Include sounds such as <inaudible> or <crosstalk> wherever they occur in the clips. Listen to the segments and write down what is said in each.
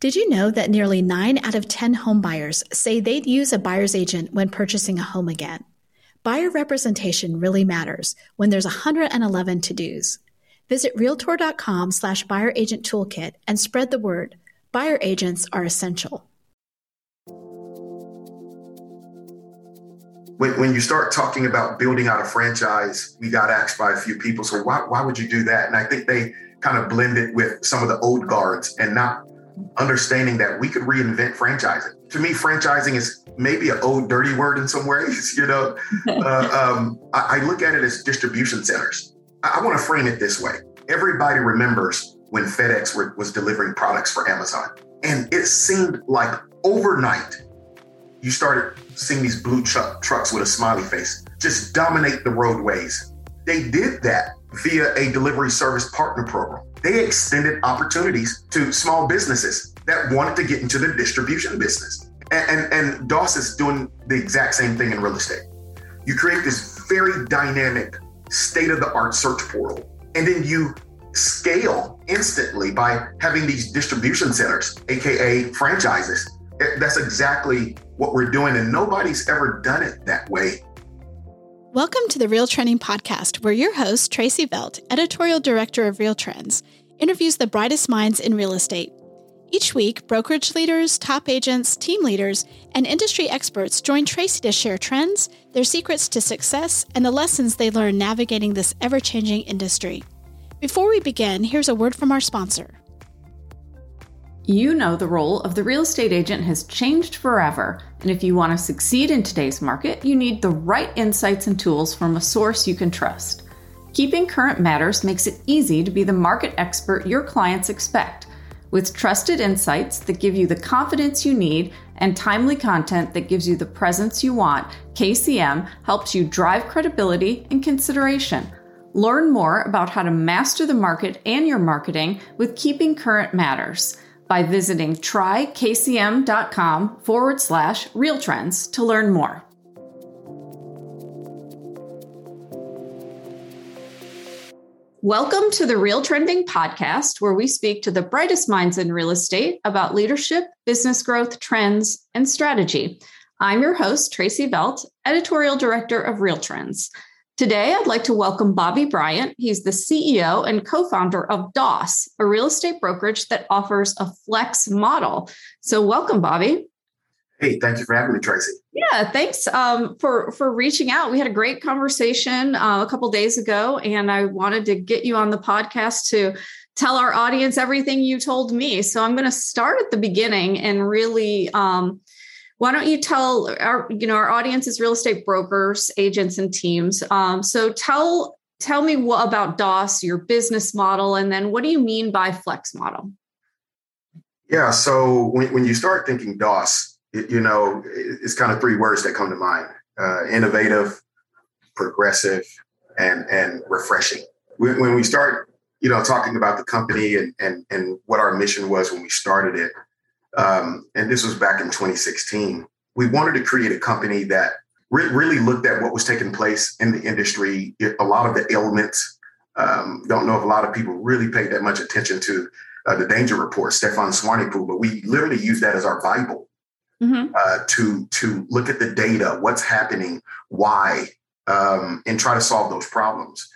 Did you know that nearly 9 out of 10 homebuyers say they'd use a buyer's agent when purchasing a home again? Buyer representation really matters when there's 111 to-dos. Visit realtor.com slash buyer agent toolkit and spread the word. Buyer agents are essential. When, when you start talking about building out a franchise, we got asked by a few people, so why, why would you do that? And I think they kind of blend it with some of the old guards and not understanding that we could reinvent franchising. To me, franchising is maybe an old dirty word in some ways. <laughs> You know, <laughs> uh, um, I, I, look at it as distribution centers. I, I want to frame it this way: everybody remembers when FedEx were, was delivering products for Amazon, and it seemed like overnight you started seeing these blue truck, trucks with a smiley face just dominate the roadways. They did that via a delivery service partner program they extended opportunities to small businesses that wanted to get into the distribution business. And, and, and Doss is doing the exact same thing in real estate. You create this very dynamic, state of the art search portal, and then you scale instantly by having these distribution centers, AKA franchises. That's exactly what we're doing, and nobody's ever done it that way Welcome to the Real Trending Podcast, where your host, Tracy Velt, editorial director of Real Trends, interviews the brightest minds in real estate. Each week, brokerage leaders, top agents, team leaders, and industry experts join Tracy to share trends, their secrets to success, and the lessons they learn navigating this ever changing industry. Before we begin, here's a word from our sponsor. You know the role of the real estate agent has changed forever, and if you want to succeed in today's market, you need the right insights and tools from a source you can trust. Keeping Current Matters makes it easy to be the market expert your clients expect. With trusted insights that give you the confidence you need and timely content that gives you the presence you want, KCM helps you drive credibility and consideration. Learn more about how to master the market and your marketing with Keeping Current Matters by visiting trykcm.com forward slash real trends to learn more. Welcome to the Real Trending Podcast, where we speak to the brightest minds in real estate about leadership, business growth, trends, and strategy. I'm your host, Tracy Velt, editorial director of Real Trends. Today, I'd like to welcome Bobby Bryant. He's the CEO and co founder of Doss, a real estate brokerage that offers a flex model. So, welcome, Bobby. Hey, thank you for having me, Tracy. Yeah, thanks um, for for reaching out. We had a great conversation uh, a couple days ago, and I wanted to get you on the podcast to tell our audience everything you told me. So I'm going to start at the beginning and really um, why don't you tell our you know our audience is real estate brokers agents and teams. Um, so tell tell me what about Doss your business model and then what do you mean by flex model? Yeah so when, when you start thinking Doss it, you know it's kind of three words that come to mind uh, innovative progressive and and refreshing. When, when we start you know talking about the company and and and what our mission was when we started it um, and this was back in 2016. We wanted to create a company that re- really looked at what was taking place in the industry, a lot of the ailments. Um, don't know if a lot of people really paid that much attention to uh, the danger report, Stefan Swanepoel, but we literally use that as our Bible mm-hmm. uh, to to look at the data, what's happening, why, um, and try to solve those problems.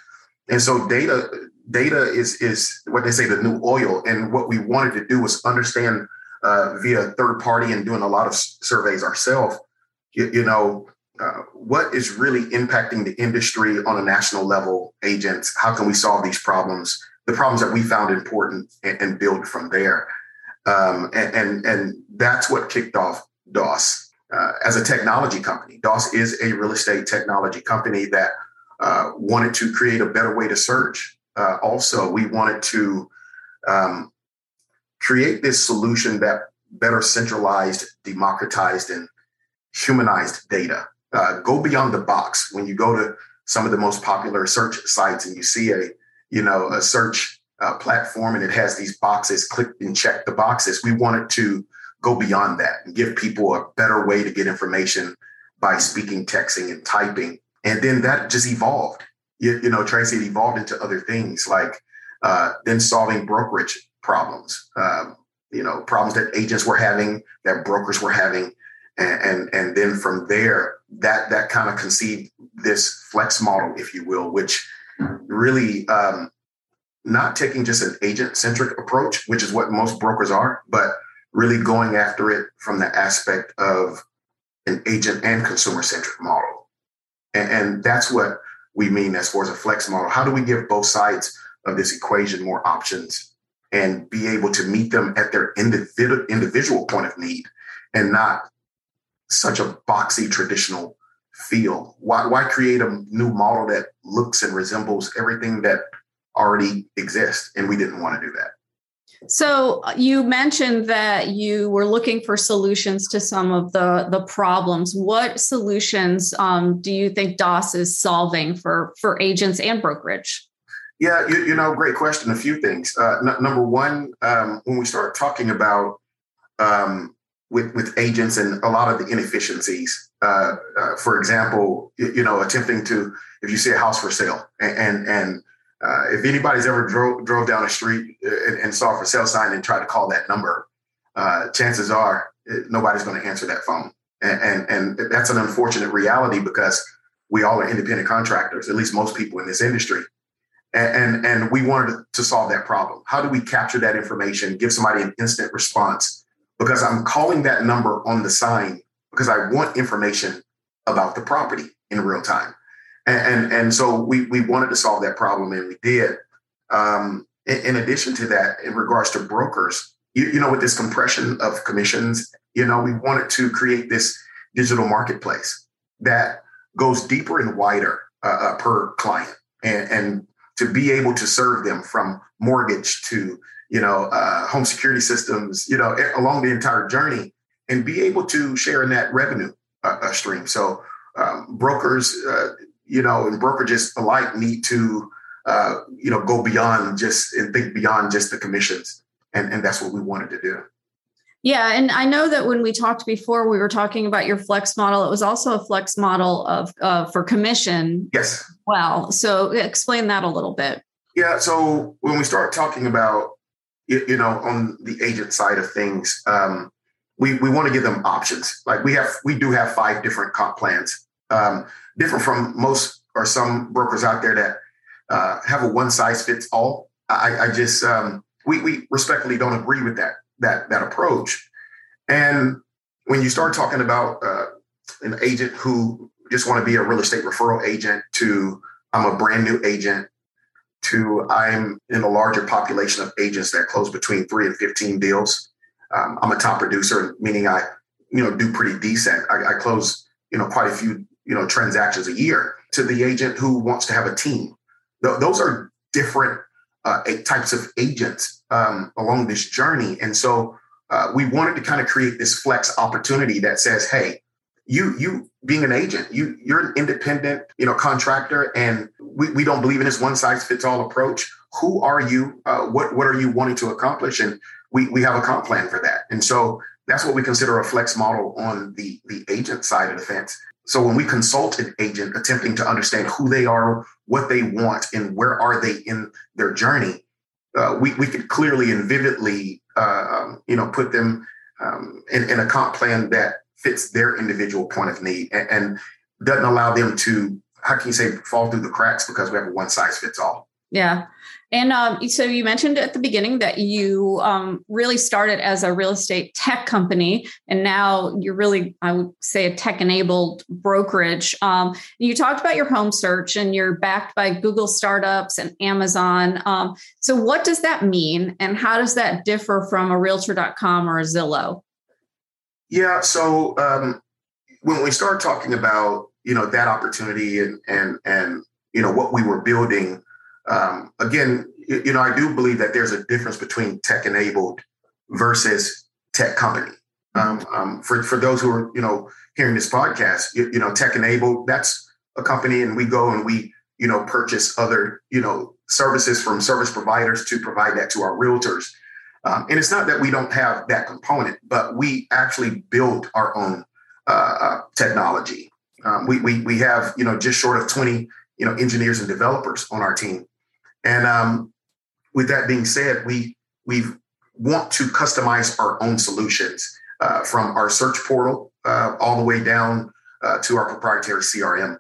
And so data data is is what they say the new oil. And what we wanted to do was understand uh, via third party and doing a lot of surveys ourselves, you, you, know, uh, what is really impacting the industry on a national level, agents? How can we solve these problems? The problems that we found important and, and build from there. Um, and, and, and, that's what kicked off Doss uh, as a technology company. Doss is a real estate technology company that uh, wanted to create a better way to search. Uh, also, we wanted to um, create this solution that better centralized, democratized, and humanized data. Uh, go beyond the box. When you go to some of the most popular search sites and you see a, you know, a search uh, platform and it has these boxes, click and check the boxes. We wanted to go beyond that and give people a better way to get information by speaking, texting, and typing. And then that just evolved. You, you know, Tracy, it evolved into other things like uh, then solving brokerage problems. Um, you know, problems that agents were having, that brokers were having. And, and, and then from there, that, that kind of conceived this flex model, if you will, which really um, not taking just an agent centric approach, which is what most brokers are, but really going after it from the aspect of an agent and consumer centric model. And, and, that's what we mean as far as a flex model. How do we give both sides of this equation more options and be able to meet them at their individual, individual point of need and not such a boxy traditional feel? Why, why create a new model that looks and resembles everything that already exists? And we didn't want to do that. So uh, you mentioned that you were looking for solutions to some of the the problems. What solutions um, do you think Doss is solving for for agents and brokerage? Yeah, you, you know, great question. A few things. Uh, n- number one, um, when we start talking about um, with with agents and a lot of the inefficiencies, uh, uh, for example, you, you, know, attempting to if you see a house for sale and and, and uh, if anybody's ever drove drove down a street uh, and, and, saw a for sale sign and tried to call that number, uh, chances are nobody's going to answer that phone, and, and, and that's an unfortunate reality because we all are independent contractors, at least most people in this industry, and, and and we wanted to solve that problem. How do we capture that information, give somebody an instant response? Because I'm calling that number on the sign because I want information about the property in real time. And, and, and so we, we wanted to solve that problem and we did. Um, in, in, addition to that, in regards to brokers, you, you know, with this compression of commissions, you know, we wanted to create this digital marketplace that goes deeper and wider uh, uh, per client and, and to be able to serve them from mortgage to you know uh, home security systems you know along the entire journey and be able to share in that revenue uh, uh stream so um, brokers uh, you know, and brokerages alike need to, uh, you know, go beyond just and think beyond just the commissions. And, and that's what we wanted to do. Yeah, and I know that when we talked before, we were talking about your flex model. It was also a flex model of uh, for commission. Yes. Well, so explain that a little bit. Yeah. So when we start talking about, you know, on the agent side of things, um, we we want to give them options. Like we have, we do have five different comp plans. Um, different from most or some brokers out there that uh, have a one size fits all. I, I just um, we we respectfully don't agree with that that that approach. And when you start talking about uh, an agent who just want to be a real estate referral agent to I'm a brand new agent to I'm in a larger population of agents that close between three and 15 deals. Um, I'm a top producer, meaning I, you know, do pretty decent. I, I close, you know, quite a few you know transactions a year to the agent who wants to have a team. Th- those are different uh, types of agents um, along this journey, and so uh, we wanted to kind of create this flex opportunity that says, "Hey, you you being an agent, you you're an independent you know contractor, and we, we don't believe in this one size fits all approach. Who are you? Uh, what what are you wanting to accomplish? And we we have a comp plan for that, and so." That's what we consider a flex model on the, the agent side of the fence. So when we consult an agent attempting to understand who they are, what they want, and where are they in their journey, uh, we, we could clearly and vividly, uh, um, you know, put them um, in, in, a comp plan that fits their individual point of need and, and doesn't allow them to, how can you say, fall through the cracks because we have a one size fits all. Yeah. And um, so you mentioned at the beginning that you um, really started as a real estate tech company, and now you're really, I would say, a tech enabled brokerage. Um, you talked about your home search, and you're backed by Google startups and Amazon. Um, so, what does that mean, and how does that differ from a Realtor.com or a Zillow? Yeah. So um, when we start talking about you know that opportunity and and and you know what we were building um, again, you know, I do believe that there's a difference between tech enabled versus tech company. Um, um, for for those who are you know hearing this podcast, you, you, know, tech enabled that's a company, and we go and we you know purchase other you know services from service providers to provide that to our realtors. Um, and it's not that we don't have that component, but we actually build our own uh, uh, technology. Um, we, we we have you know just short of twenty you know engineers and developers on our team and um, with that being said, we we've want to customize our own solutions uh, from our search portal uh, all the way down uh, to our proprietary CRM.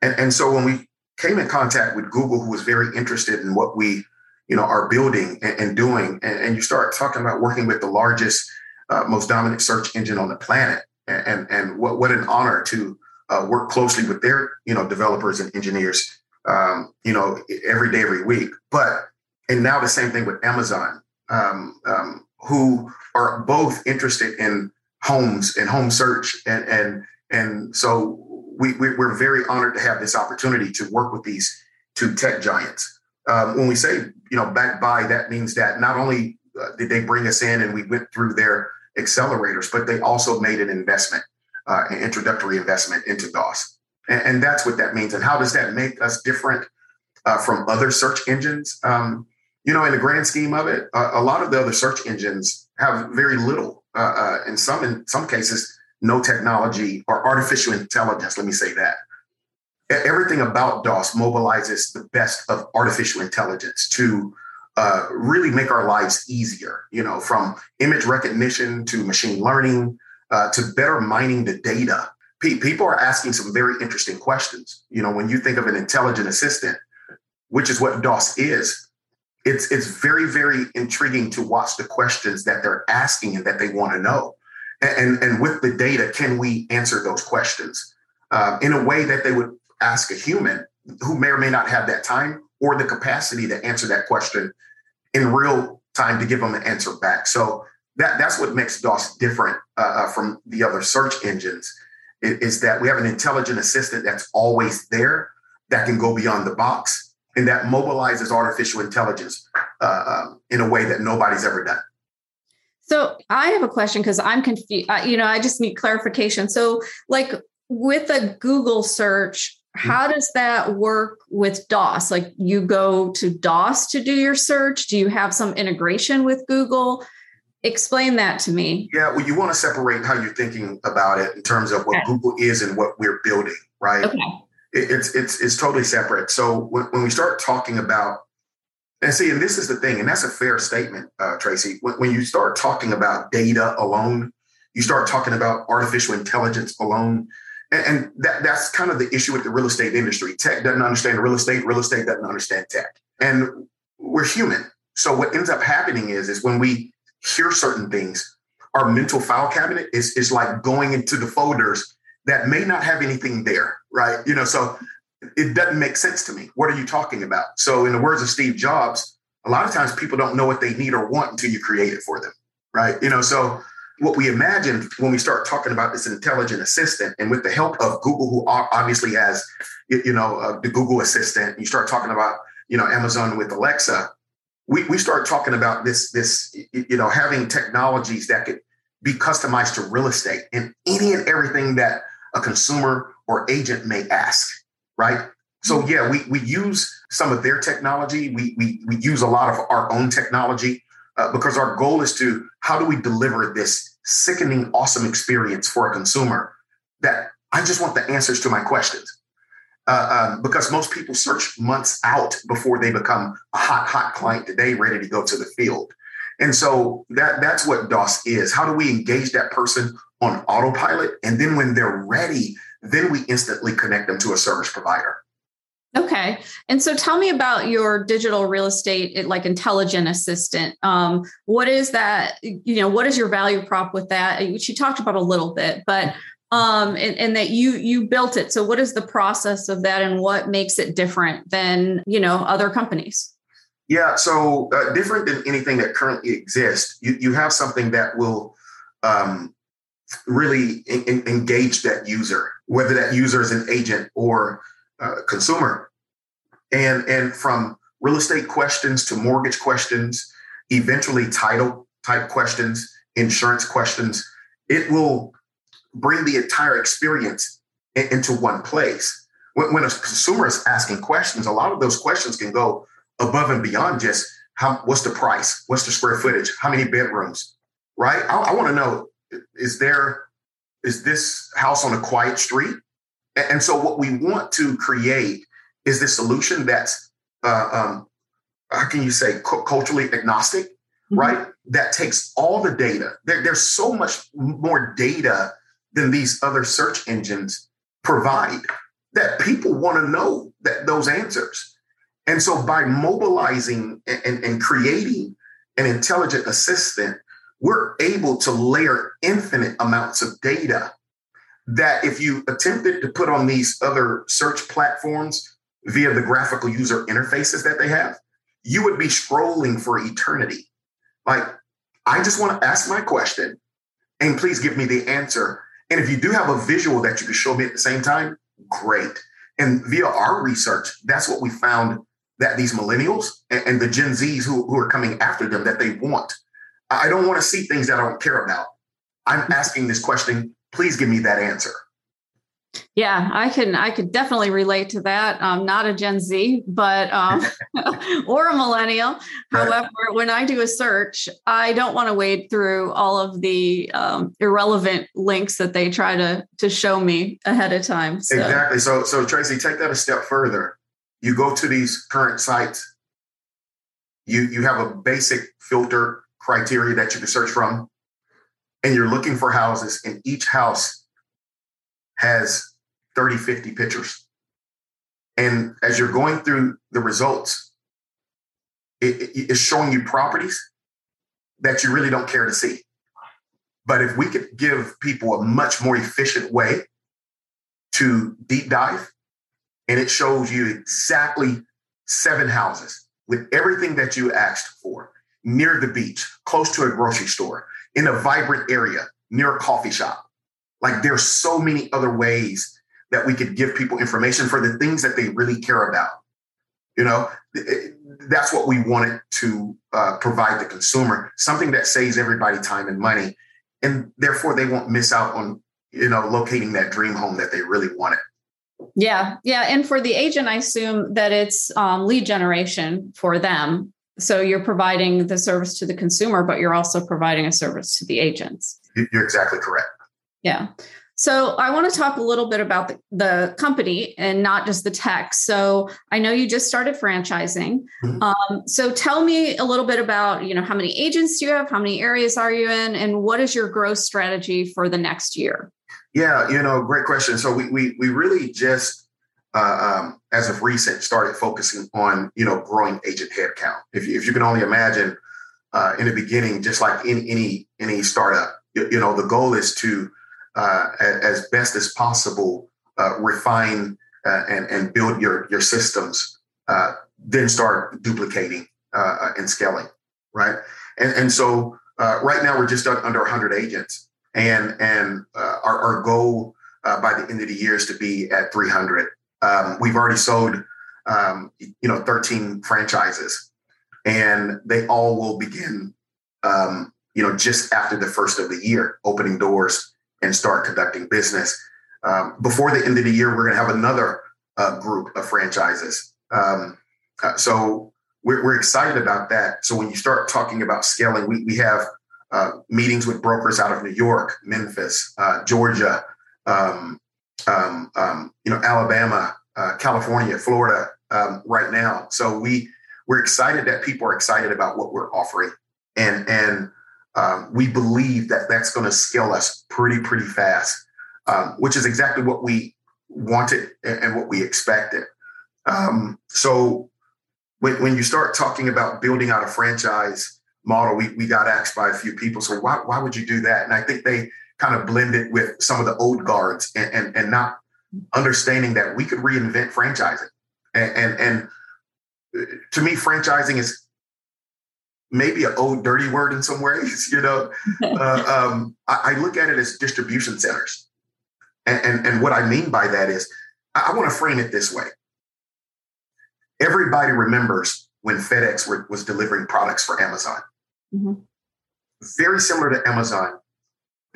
And, and so when we came in contact with Google, who was very interested in what we you know are building and, and doing, and, and, you start talking about working with the largest, uh, most dominant search engine on the planet, and and what what an honor to uh, work closely with their you know developers and engineers, um, you know every day, every week. But and now the same thing with Amazon, um, um, who are both interested in homes and home search, and and and so we, we are very honored to have this opportunity to work with these two tech giants. Um, when we say you know back by, that means that not only uh, did they bring us in and we went through their accelerators, but they also made an investment, uh, an introductory investment into Doss. And, and, that's what that means. And how does that make us different uh, from other search engines? Um, you know, in the grand scheme of it, a lot of the other search engines have very little, uh, uh, in some in some cases, no technology or artificial intelligence. Let me say that. Everything about Doss mobilizes the best of artificial intelligence to uh, really make our lives easier, you know, from image recognition to machine learning uh, to better mining the data. people are asking some very interesting questions. You know, when you think of an intelligent assistant, which is what Doss is, it's it's very very intriguing to watch the questions that they're asking and that they want to know, and and with the data, can we answer those questions uh, in a way that they would ask a human who may or may not have that time or the capacity to answer that question in real time to give them an answer back. So that that's what makes Doss different uh, uh from the other search engines is that we have an intelligent assistant that's always there that can go beyond the box and that mobilizes artificial intelligence uh, um, in a way that nobody's ever done. So I have a question because I'm confused. Uh, you know, I just need clarification. So, like with a Google search, how does that work with Doss? Like you go to Doss to do your search? Do you have some integration with Google? Explain that to me. Yeah, well, you want to separate how you're thinking about it in terms of what okay. Google is and what we're building, right? Okay. It, it's it's it's totally separate. So when, when we start talking about and see, and this is the thing, and that's a fair statement, uh, Tracy. When, when you start talking about data alone, you start talking about artificial intelligence alone and, that, that's kind of the issue with the real estate industry. Tech doesn't understand real estate, real estate doesn't understand tech. And we're human. So what ends up happening is, is when we hear certain things, our mental file cabinet is, is like going into the folders that may not have anything there, right? You know, so it doesn't make sense to me. What are you talking about? So, in the words of Steve Jobs, a lot of times people don't know what they need or want until you create it for them, right? You know, so what we imagine when we start talking about this intelligent assistant and with the help of google who obviously has you know uh, the google assistant you start talking about you know amazon with alexa we, we start talking about this this you know having technologies that could be customized to real estate and any and everything that a consumer or agent may ask right? So mm-hmm. yeah we, we use some of their technology. We, we, we use a lot of our own technology uh, because our goal is to how do we deliver this sickening, awesome experience for a consumer that I just want the answers to my questions. Uh, um, because most people search months out before they become a hot, hot client today, ready to go to the field. And so that that's what Doss is. How do we engage that person on autopilot? And then when they're ready, then we instantly connect them to a service provider. Okay. And so tell me about your digital real estate, like intelligent assistant. Um, what is that? You know, what is your value prop with that? Which you talked about a little bit, but um, and, and that you you built it. So what is the process of that and what makes it different than, you know, other companies? Yeah, so uh, different than anything that currently exists. You, you have something that will um, really in, engage that user, whether that user is an agent or uh, consumer. And and from real estate questions to mortgage questions eventually title type questions insurance questions it will bring the entire experience into one place. When, when a consumer is asking questions a lot of those questions can go above and beyond just how what's the price? What's the square footage? How many bedrooms? Right? I, I want to know is there is this house on a quiet street and so, what we want to create is this solution that's, uh, um, how can you say, culturally agnostic, mm-hmm. right? That takes all the data. There, there's so much more data than these other search engines provide that people want to know that those answers. And so by mobilizing and, and, and creating an intelligent assistant, we're able to layer infinite amounts of data that if you attempted to put on these other search platforms via the graphical user interfaces that they have, you would be scrolling for eternity. Like, I just want to ask my question and please give me the answer. And if you do have a visual that you can show me at the same time, great. And via our research, that's what we found that these millennials and, the Gen Zs who, who are coming after them that they want. I don't want to see things that I don't care about. I'm asking this question. Please give me that answer. Yeah, I can. I could definitely relate to that. I'm not a Gen Z, but um, <laughs> or a millennial. However, when I do a search, I don't want to wade through all of the um, irrelevant links that they try to to show me ahead of time. So. Exactly. So, so Tracy, take that a step further. You go to these current sites. You you have a basic filter criteria that you can search from, and you're looking for houses, and each house has 30, 50 pictures. And as you're going through the results, it, it's showing you properties that you really don't care to see. But if we could give people a much more efficient way to deep dive, and it shows you exactly seven houses with everything that you asked for near the beach, close to a grocery store, in a vibrant area, near a coffee shop. Like there's so many other ways that we could give people information for the things that they really care about. You know, that's what we wanted to uh, provide the consumer, something that saves everybody time and money. And therefore, they won't miss out on, you know, locating that dream home that they really wanted. Yeah. Yeah. And for the agent, I assume that it's um, lead generation for them. So you're providing the service to the consumer, but you're also providing a service to the agents. You're exactly correct. Yeah. So I want to talk a little bit about the, the company and not just the tech. So I know you just started franchising. Mm-hmm. Um, so tell me a little bit about, you know, how many agents do you have? How many areas are you in? And what is your growth strategy for the next year? Yeah, you know, great question. So we we, we really just uh, um, as of recent started focusing on you know growing agent headcount. If you, if you can only imagine uh, in the beginning, just like in any any startup, you, you know, the goal is to uh, as best as possible, uh, refine uh, and, and build your, your systems, uh, then start duplicating and scaling, right? And, and so right now we're just under 100 agents, and and our, our goal by the end of the year is to be at 300. Um, we've already sold, um, you know, 13 franchises, and they all will begin, um, you know, just after the first of the year, opening doors and start conducting business. Um, before the end of the year, we're going to have another uh, group of franchises. Um, uh, so we're, we're, excited about that. So when you start talking about scaling, we, we have uh, meetings with brokers out of New York, Memphis, uh, Georgia, um, um, um you know, Alabama, uh, California, Florida um, right now. So we we're excited that people are excited about what we're offering, and and um, we believe that that's going to scale us pretty, pretty fast, um, which is exactly what we wanted and what we expected. Um, so when, when you start talking about building out a franchise model, we, we got asked by a few people, so why, why would you do that? And I think they kind of blended with some of the old guards and, and, and not understanding that we could reinvent franchising. And, and, and uh, to me, franchising is maybe an old dirty word in some ways. <laughs> You know, <laughs> uh, um, I, I, look at it as distribution centers, and, and, and what I mean by that is I, I want to frame it this way. Everybody remembers when FedEx were, was delivering products for Amazon. Mm-hmm. Very similar to Amazon,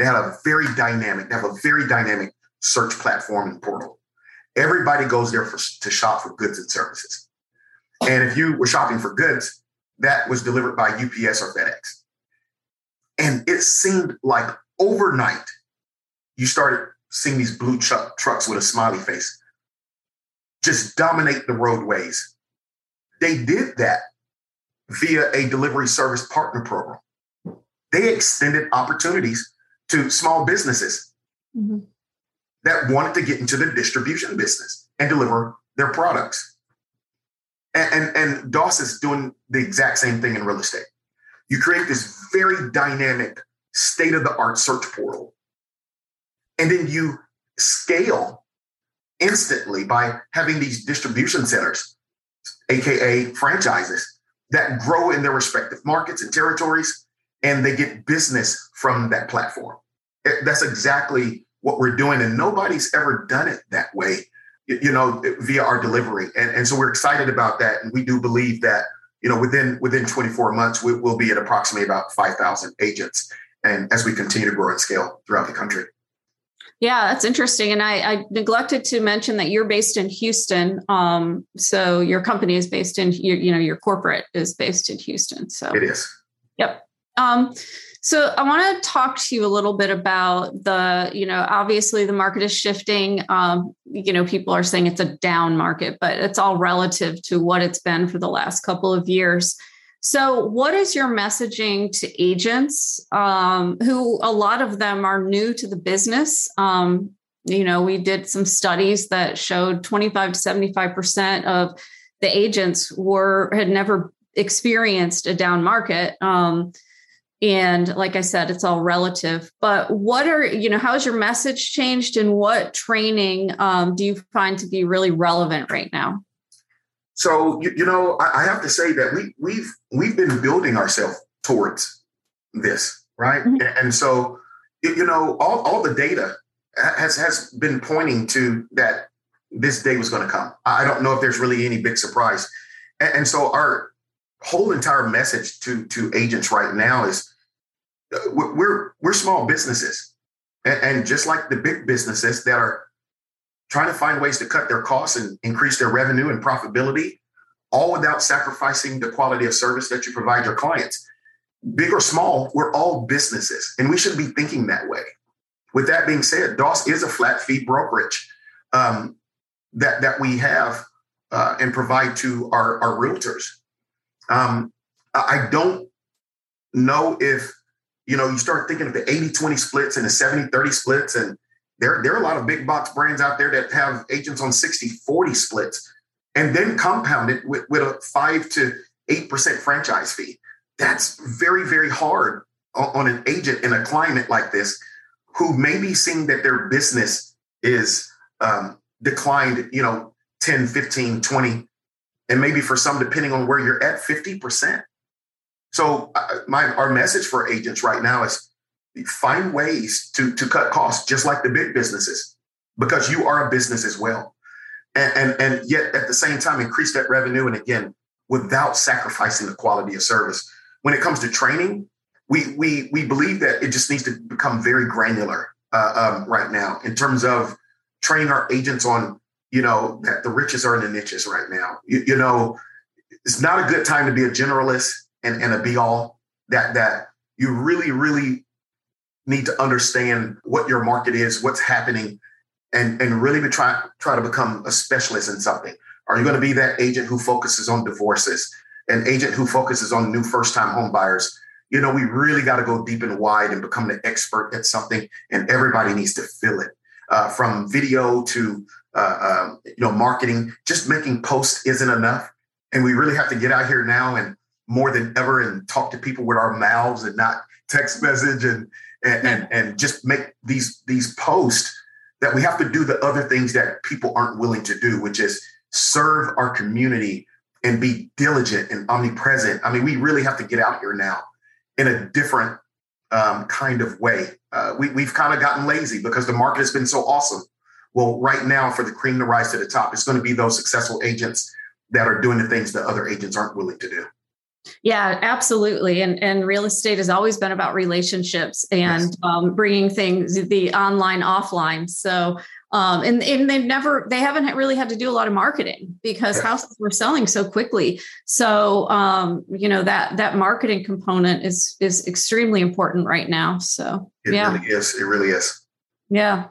they had a very dynamic, they have a very dynamic search platform and portal. Everybody goes there for, to shop for goods and services. And if you were shopping for goods, that was delivered by UPS or FedEx. And it seemed like overnight, you started seeing these blue truck, trucks with a smiley face just dominate the roadways. They did that via a delivery service partner program. They extended opportunities to small businesses mm-hmm. that wanted to get into the distribution business and deliver their products. And, and, and Doss is doing the exact same thing in real estate. You create this very dynamic, state of the art search portal. And then you scale instantly by having these distribution centers, AKA franchises, that grow in their respective markets and territories, and they get business from that platform. That's exactly what we're doing. And nobody's ever done it that way, you know, via our delivery. And, and so we're excited about that. And we do believe that, you know, within within 24 months, we, will be at approximately about 5,000 agents. And as we continue to grow and scale throughout the country. Yeah, that's interesting. And I, I, neglected to mention that you're based in Houston. Um, so your company is based in, you, you know, your corporate is based in Houston. So it is. Yep. Um, so I want to talk to you a little bit about the, you know, obviously the market is shifting. Um, you know, people are saying it's a down market, but it's all relative to what it's been for the last couple of years. So, what is your messaging to agents um, who a lot of them are new to the business? Um, you know, we did some studies that showed 25 to 75% of the agents were had never experienced a down market. Um, and like I said, it's all relative. But what are, you know, how has your message changed and what training um, do you find to be really relevant right now? So you, you know, I, I, have to say that we we've we've been building ourselves towards this, right? Mm-hmm. And, and, so you know, all, all the data has has been pointing to that this day was going to come. I don't know if there's really any big surprise. And, and so our whole entire message to to agents right now is we're we're small businesses, and, and just like the big businesses that are trying to find ways to cut their costs and increase their revenue and profitability, all without sacrificing the quality of service that you provide your clients. Big or small, we're all businesses, and we should be thinking that way. With that being said, Doss is a flat fee brokerage um, that that we have uh, and provide to our, our realtors. Um, I don't know if you know you start thinking of the 80-20 splits and the 70-30 splits and there, there are a lot of big box brands out there that have agents on 60 40 splits and then compound it with, with a 5 to 8% franchise fee. That's very, very hard on, an agent in a climate like this who may be seeing that their business is um, declined, you know, 10, 15, 20, and maybe for some, depending on where you're at, 50%. So uh, my our message for agents right now is find ways to to cut costs just like the big businesses because you are a business as well. And, and and yet at the same time increase that revenue and again without sacrificing the quality of service. When it comes to training we we we believe that it just needs to become very granular uh, um, right now in terms of training our agents on you know that the riches are in the niches right now. You, you know it's not a good time to be a generalist and, and a be all that that you really really need to understand what your market is, what's happening, and, and really be try, try to become a specialist in something. Are you going to be that agent who focuses on divorces, an agent who focuses on new first time home buyers? You know, we really got to go deep and wide and become the expert at something, and everybody needs to feel it. Uh, from video to uh, um, you know marketing, just making posts isn't enough, and we really have to get out here now and more than ever and talk to people with our mouths and not text message and and, and, and just make these these posts that we have to do the other things that people aren't willing to do, which is serve our community and be diligent and omnipresent. I mean, we really have to get out here now in a different um, kind of way. Uh, we, we've kind of gotten lazy because the market has been so awesome. Well, right now, for the cream to rise to the top, it's going to be those successful agents that are doing the things that other agents aren't willing to do. Yeah, absolutely. And and real estate has always been about relationships and yes. um, bringing things the online offline. So um, and and they've never they haven't really had to do a lot of marketing because yes. houses were selling so quickly. So um, you know that that marketing component is is extremely important right now. So it yeah, really is. It really is. Yeah.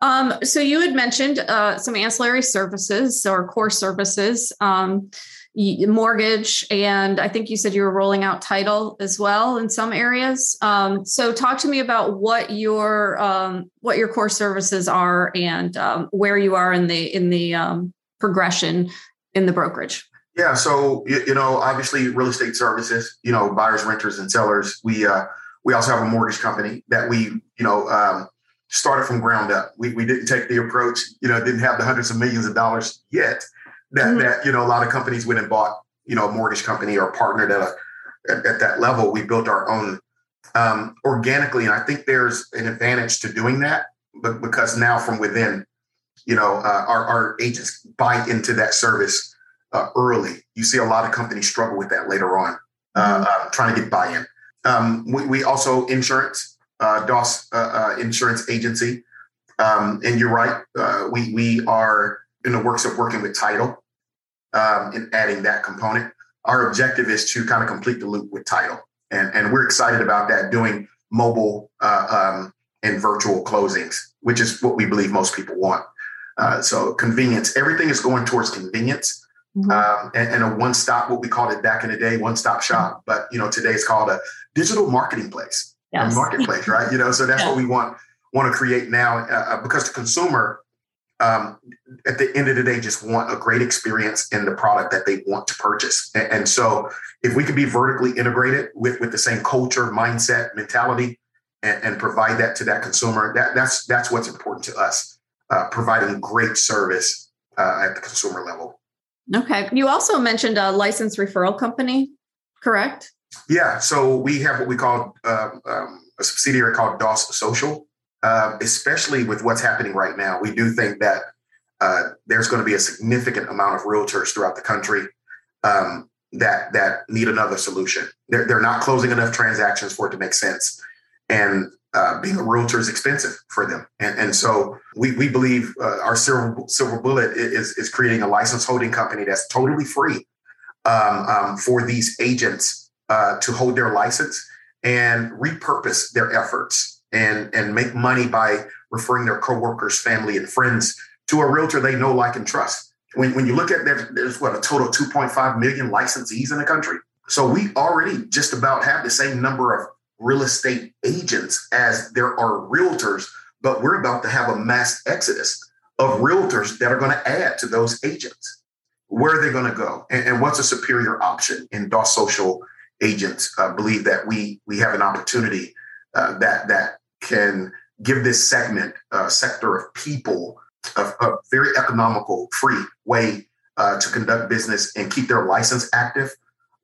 Um, so you had mentioned uh, some ancillary services or core services. Um, mortgage, and I think you said you were rolling out title as well in some areas. Um, so, talk to me about what your um, what your core services are and um, where you are in the in the um, progression in the brokerage. Yeah, so you, know, obviously, real estate services. You know, buyers, renters, and sellers. We uh, we also have a mortgage company that we you know um, started from ground up. We we didn't take the approach. You know, didn't have the hundreds of millions of dollars yet that mm-hmm. that you know a lot of companies went and bought you know a mortgage company or partnered at a at, at that level. We built our own um, organically, and I think there's an advantage to doing that, but because now from within, you know, uh, our our agents buy into that service uh, early. You see a lot of companies struggle with that later on, uh, mm-hmm. uh, trying to get buy-in. Um, we, we, also insurance, uh, Doss uh, insurance agency, um, and you're right. we we are in the works of working with title um, in adding that component. Our objective is to kind of complete the loop with title, and and we're excited about that. Doing mobile uh, um, and virtual closings, which is what we believe most people want. Uh, so convenience, everything is going towards convenience. Mm-hmm. Um, and, and, a one stop, what we called it back in the day, one stop shop. But you know, today it's called a digital marketing place, yes. a marketplace, right? You know, so that's yeah. what we want want to create now uh, uh because the consumer um, at the end of the day just want a great experience in the product that they want to purchase. And, and, so if we could be vertically integrated with, with the same culture, mindset, mentality, and, and provide that to that consumer, that, that's that's what's important to us, uh, providing great service uh, at the consumer level. Okay. You also mentioned a license referral company, correct? Yeah. So we have what we call um, um, a subsidiary called Doss Social uh, especially with what's happening right now. We do think that uh, there's going to be a significant amount of realtors throughout the country um, that that need another solution. They're, they're not closing enough transactions for it to make sense, and uh, being a realtor is expensive for them. And, and so we, we believe uh, our silver, silver bullet is, is creating a license holding company that's totally free um, um, for these agents uh, to hold their license and repurpose their efforts and and make money by referring their coworkers, family, and friends to a realtor they know, like, and trust. When, when you look at there, there's what a total 2.5 million licensees in the country. So we already just about have the same number of real estate agents as there are realtors, but we're about to have a mass exodus of realtors that are going to add to those agents. Where are they going to go? And, and, what's a superior option? And Doss Social agents uh, believe that we we have an opportunity uh, that that can give this segment, uh, sector of people, a, a very economical, free way uh, to conduct business and keep their license active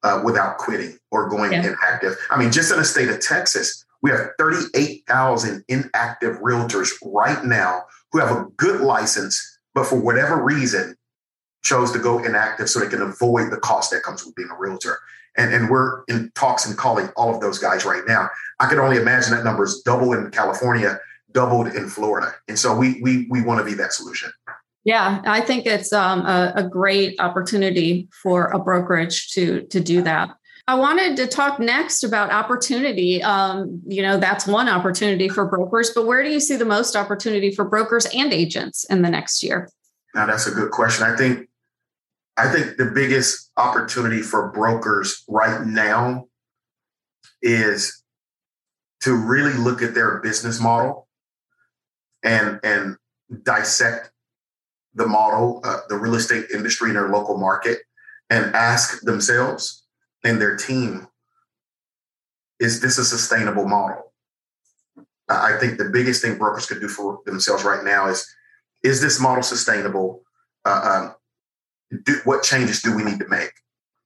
uh, without quitting or going yeah. inactive. I mean, just in the state of Texas, we have 38,000 inactive realtors right now who have a good license, but for whatever reason, chose to go inactive so they can avoid the cost that comes with being a realtor and, and we're in talks and calling all of those guys right now. I can only imagine that number is double in California, doubled in Florida, and so we we we want to be that solution. Yeah, I think it's um, a, a great opportunity for a brokerage to to do that. I wanted to talk next about opportunity. Um, you know, that's one opportunity for brokers, but where do you see the most opportunity for brokers and agents in the next year? Now, that's a good question. I think I think the biggest opportunity for brokers right now is to really look at their business model and and dissect the model, uh, the real estate industry in their local market, and ask themselves and their team, is this a sustainable model? I think the biggest thing brokers could do for themselves right now is, is this model sustainable? Uh, um, do, what changes do we need to make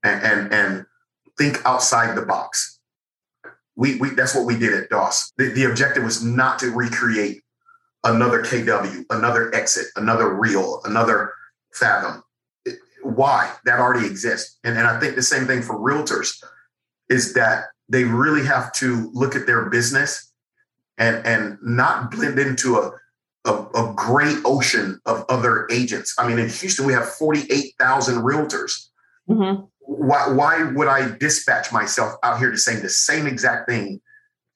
and, and, and think outside the box. We, we that's what we did at Doss. The, the objective was not to recreate another KW, another exit, another real, another fathom. Why? That already exists. And, and I think the same thing for realtors is that they really have to look at their business and, and not blend into a, a, a great ocean of other agents. I mean, in Houston, we have 48,000 realtors. Mm-hmm. Why, why would I dispatch myself out here to say the same exact thing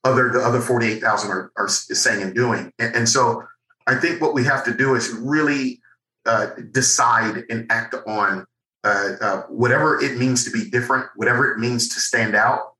other the other 48,000 are, are saying and doing? And, and, so I think what we have to do is really uh, decide and act on uh, uh, whatever it means to be different, whatever it means to stand out,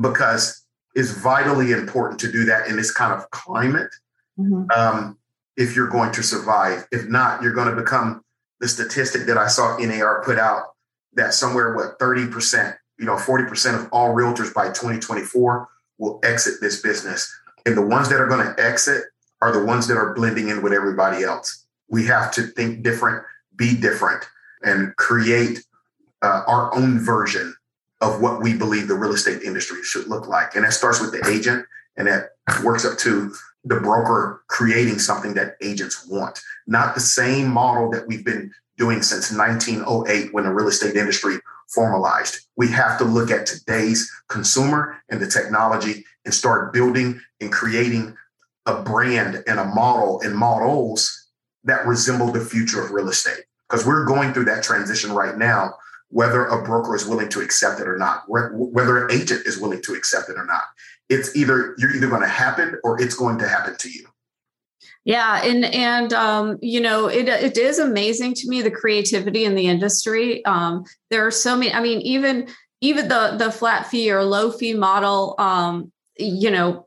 because it's vitally important to do that in this kind of climate. Mm-hmm. Um, if you're going to survive, if not, you're going to become the statistic that I saw NAR put out that somewhere what 30%, you know, 40% of all realtors by 2024 will exit this business. And the ones that are going to exit are the ones that are blending in with everybody else. We have to think different, be different, and create uh, our own version of what we believe the real estate industry should look like. And that starts with the agent and that works up to the broker creating something that agents want, not the same model that we've been doing since 1908 when the real estate industry formalized. We have to look at today's consumer and the technology and start building and creating a brand and a model and models that resemble the future of real estate. Because we're going through that transition right now, whether a broker is willing to accept it or not, whether an agent is willing to accept it or not. It's either you're either going to happen or it's going to happen to you. Yeah, and and um, you know it it is amazing to me the creativity in the industry. Um, there are so many. I mean, even even the the flat fee or low fee model. Um, you know,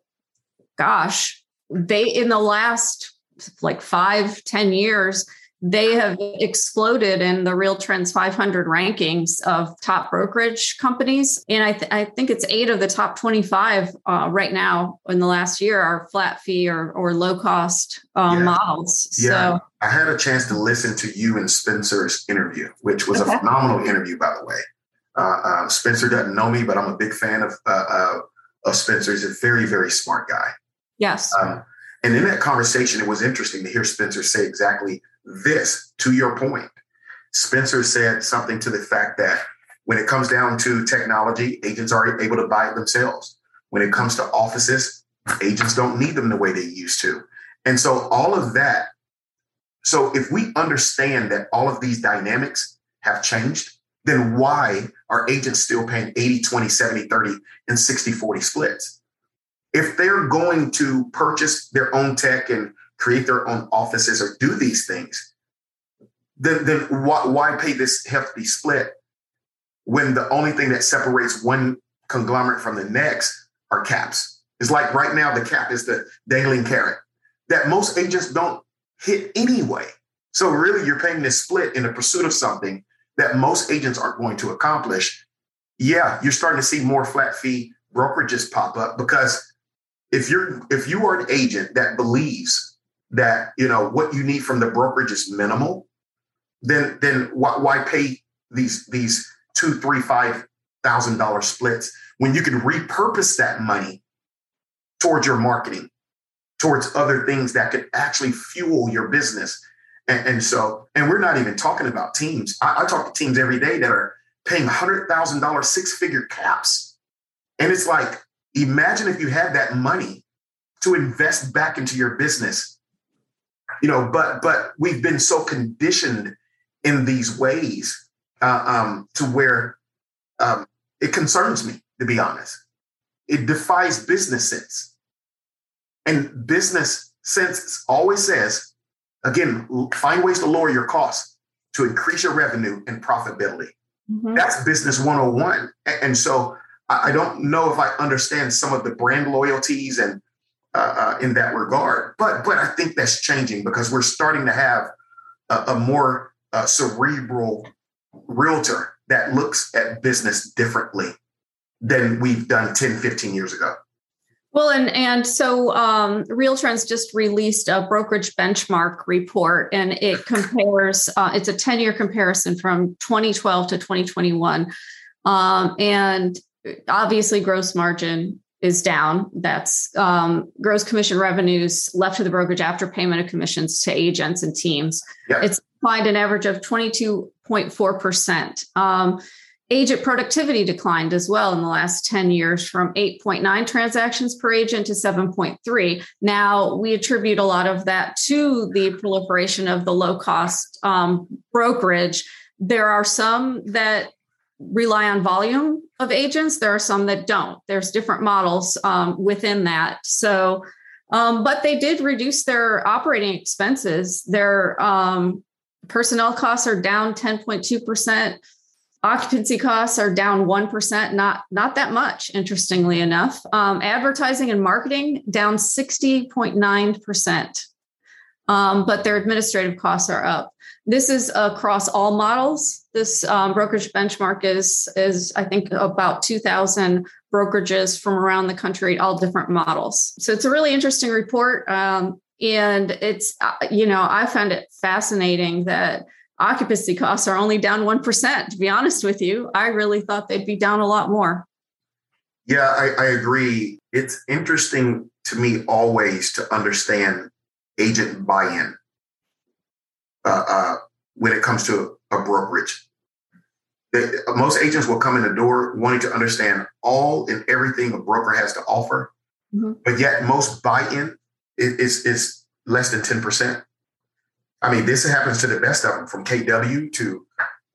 gosh, they in the last like five ten years they have exploded in the Real Trends 500 rankings of top brokerage companies. And I, th- I think it's eight of the top 25 uh, right now in the last year are flat fee or, or low cost um, yeah. models. Yeah. So I had a chance to listen to you and Spencer's interview, which was okay. a phenomenal interview, by the way. Uh, uh, Spencer doesn't know me, but I'm a big fan of, uh, uh, of Spencer. He's a very, very smart guy. Yes. Um, and in that conversation, it was interesting to hear Spencer say exactly this to your point. Spencer said something to the fact that when it comes down to technology, agents are able to buy it themselves. When it comes to offices, agents don't need them the way they used to. And so all of that. So if we understand that all of these dynamics have changed, then why are agents still paying 80, 20, 70, 30, and 60, 40 splits? if they're going to purchase their own tech and create their own offices or do these things, then, then why, why pay this hefty split when the only thing that separates one conglomerate from the next are caps? It's like right now, the cap is the dangling carrot that most agents don't hit anyway. So really, you're paying this split in the pursuit of something that most agents aren't going to accomplish. Yeah, you're starting to see more flat fee brokerages pop up because if you're if you are an agent that believes that you know what you need from the brokerage is minimal, then then why, why pay these these two, three, five thousand dollar splits when you can repurpose that money towards your marketing, towards other things that could actually fuel your business. And, and so, and we're not even talking about teams. I, I talk to teams every day that are paying hundred thousand dollar six figure caps, and it's like Imagine if you had that money to invest back into your business. You know, but but we've been so conditioned in these ways uh, um, to where um, it concerns me, to be honest. It defies business sense. And business sense always says, again, find ways to lower your costs to increase your revenue and profitability. Mm-hmm. That's business 101. And so I don't know if I understand some of the brand loyalties and uh, uh, in that regard, but but I think that's changing because we're starting to have a, a more uh, cerebral realtor that looks at business differently than we've done 10, 15 years ago. Well, and and so um, RealTrends just released a brokerage benchmark report, and it compares. Uh, it's a ten year comparison from 2012 to 2021, um, and obviously gross margin is down. That's um, gross commission revenues left to the brokerage after payment of commissions to agents and teams. Yep. It's declined an average of 22.4%. Um, agent productivity declined as well in the last 10 years from 8.9 transactions per agent to 7.3. Now, we attribute a lot of that to the proliferation of the low cost um, brokerage. There are some that rely on volume of agents. There are some that don't. There's different models um, within that. So, um, but they did reduce their operating expenses. Their um, personnel costs are down 10.2%. Occupancy costs are down 1%, not, not that much, interestingly enough. Um, advertising and marketing down 60.9%, um, but their administrative costs are up. This is across all models. This um, brokerage benchmark is, is, I think, about 2,000 brokerages from around the country, all different models. So it's a really interesting report. Um, and it's, uh, you know, I found it fascinating that occupancy costs are only down 1%. To be honest with you, I really thought they'd be down a lot more. Yeah, I, I agree. It's interesting to me always to understand agent buy in uh, uh, when it comes to a brokerage. most agents will come in the door wanting to understand all and everything a broker has to offer, mm-hmm. but yet most buy in is, is less than 10%. I mean, this happens to the best of them, from KW to,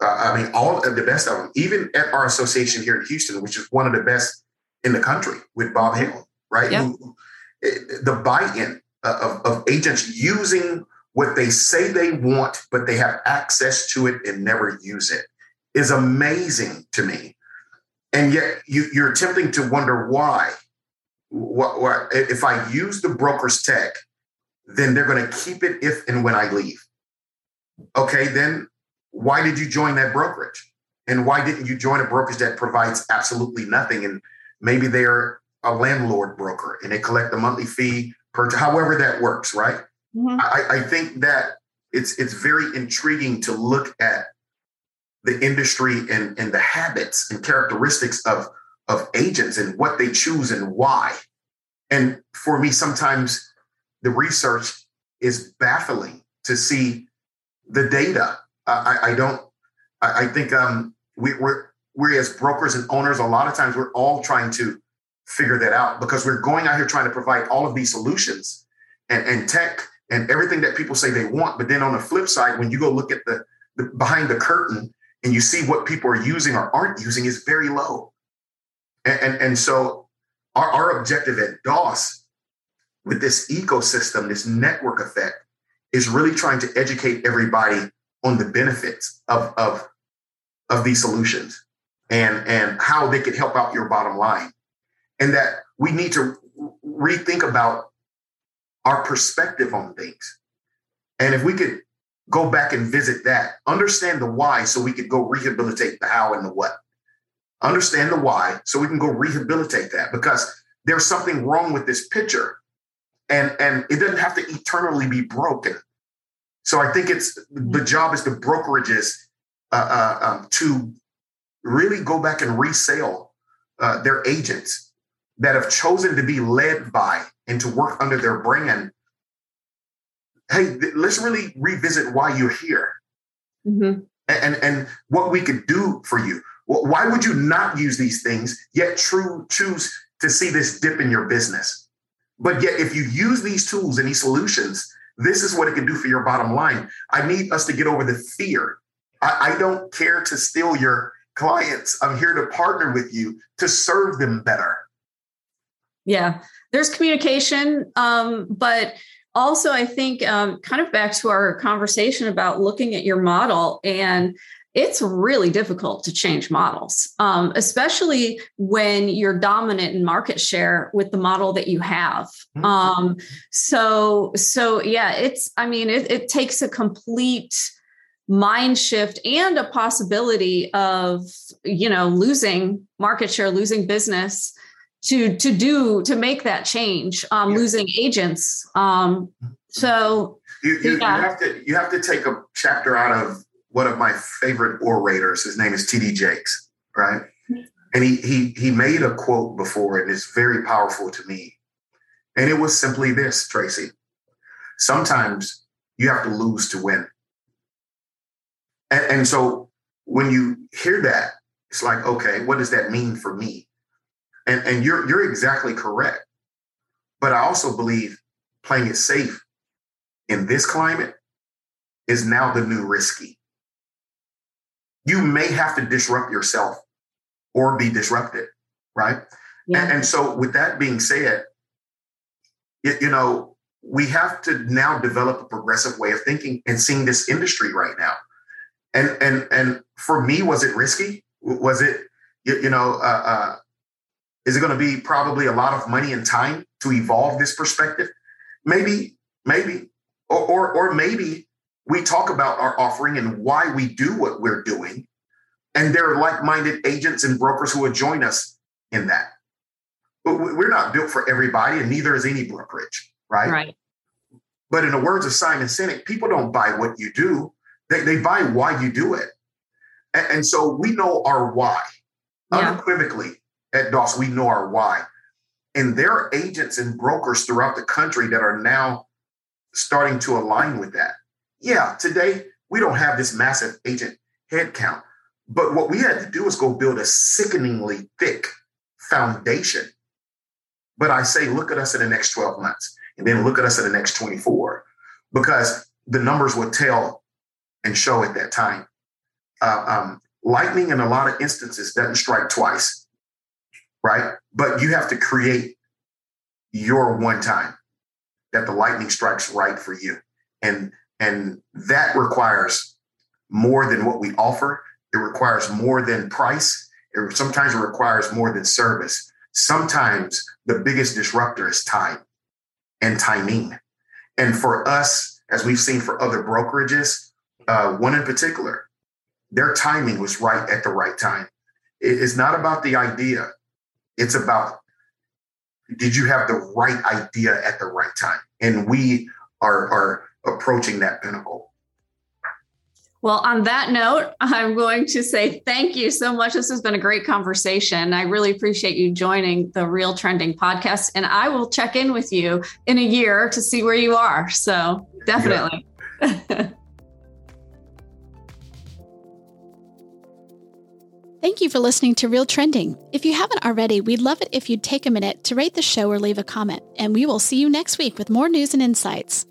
uh, I mean, all of the best of them, even at our association here in Houston, which is one of the best in the country with Bob Hale, right? Yep. Who, the buy-in of, of agents using what they say they want, but they have access to it and never use it is amazing to me. And yet you, you're attempting to wonder why. What, what, if I use the broker's tech, then they're going to keep it if and when I leave. Okay, then why did you join that brokerage? And why didn't you join a brokerage that provides absolutely nothing? And maybe they're a landlord broker and they collect a monthly fee per, however that works, right? Mm-hmm. I, I think that it's it's very intriguing to look at the industry and, and the habits and characteristics of, of agents and what they choose and why. And for me, sometimes the research is baffling to see the data. I, I don't. I, I think um, we, we're we as brokers and owners, a lot of times we're all trying to figure that out because we're going out here trying to provide all of these solutions and, and tech and everything that people say they want. But then on the flip side, when you go look at the, the behind the curtain and you see what people are using or aren't using is very low. And, and, and so our, our objective at Doss with this ecosystem, this network effect, is really trying to educate everybody on the benefits of, of, of these solutions and, and how they could help out your bottom line. And that we need to rethink about our perspective on things. And if we could go back and visit that, understand the why so we could go rehabilitate the how and the what. Understand the why so we can go rehabilitate that because there's something wrong with this picture and and it doesn't have to eternally be broken. So I think it's the job is the brokerages uh, uh, um, to really go back and resell uh, their agents that have chosen to be led by and to work under their brand. Hey, let's really revisit why you're here, mm-hmm. and and what we could do for you. Why would you not use these things yet true choose to see this dip in your business? But yet, if you use these tools and these solutions, this is what it can do for your bottom line. I need us to get over the fear. I, I don't care to steal your clients. I'm here to partner with you to serve them better. Yeah, there's communication, um, but also I think um, kind of back to our conversation about looking at your model and it's really difficult to change models, um, especially when you're dominant in market share with the model that you have. Mm-hmm. Um, so, so yeah, it's. I mean, it, it takes a complete mind shift and a possibility of you know losing market share, losing business to to do to make that change, um, yeah. losing agents. Um, so you, you, yeah. you have to you have to take a chapter out of one of my favorite orators. His name is T.D. Jakes, right? And he he he made a quote before, and it's very powerful to me. And it was simply this, Tracy. Sometimes you have to lose to win. And, and so when you hear that, it's like, okay, what does that mean for me? And and you're you're exactly correct. But I also believe playing it safe in this climate is now the new risky you may have to disrupt yourself or be disrupted, right? Yeah. And, and, so, with that being said, it, you know, we have to now develop a progressive way of thinking and seeing this industry right now. And and and for me, was it risky? Was it you, you know? Uh, uh, is it going to be probably a lot of money and time to evolve this perspective? Maybe, maybe, or or, or maybe we talk about our offering and why we do what we're doing, and there are like-minded agents and brokers who would join us in that. But we're not built for everybody, and neither is any brokerage right? Right. But in the words of Simon Sinek, people don't buy what you do, they, they buy why you do it. And, and so we know our why. Yeah. Unequivocally at Doss, we know our why. And there are agents and brokers throughout the country that are now starting to align with that. Yeah, today we don't have this massive agent headcount, but what we had to do is go build a sickeningly thick foundation. But I say, look at us in the next 12 months and then look at us in the next 24 because the numbers will tell and show at that time. Uh, um, lightning in a lot of instances doesn't strike twice, right? But you have to create your one time that the lightning strikes right for you. And and that requires more than what we offer. It requires more than price. It sometimes it requires more than service. Sometimes the biggest disruptor is time and timing. And for us, as we've seen for other brokerages, uh, one in particular, their timing was right at the right time. It's not about the idea, it's about did you have the right idea at the right time? And we are, are approaching that pinnacle. Well, on that note, <laughs> I'm going to say thank you so much. This has been a great conversation. I really appreciate you joining the Real Trending podcast. And I will check in with you in a year to see where you are. So definitely. Yeah. <laughs> Thank you for listening to Real Trending. If you haven't already, we'd love it if you'd take a minute to rate the show or leave a comment. And we will see you next week with more news and insights.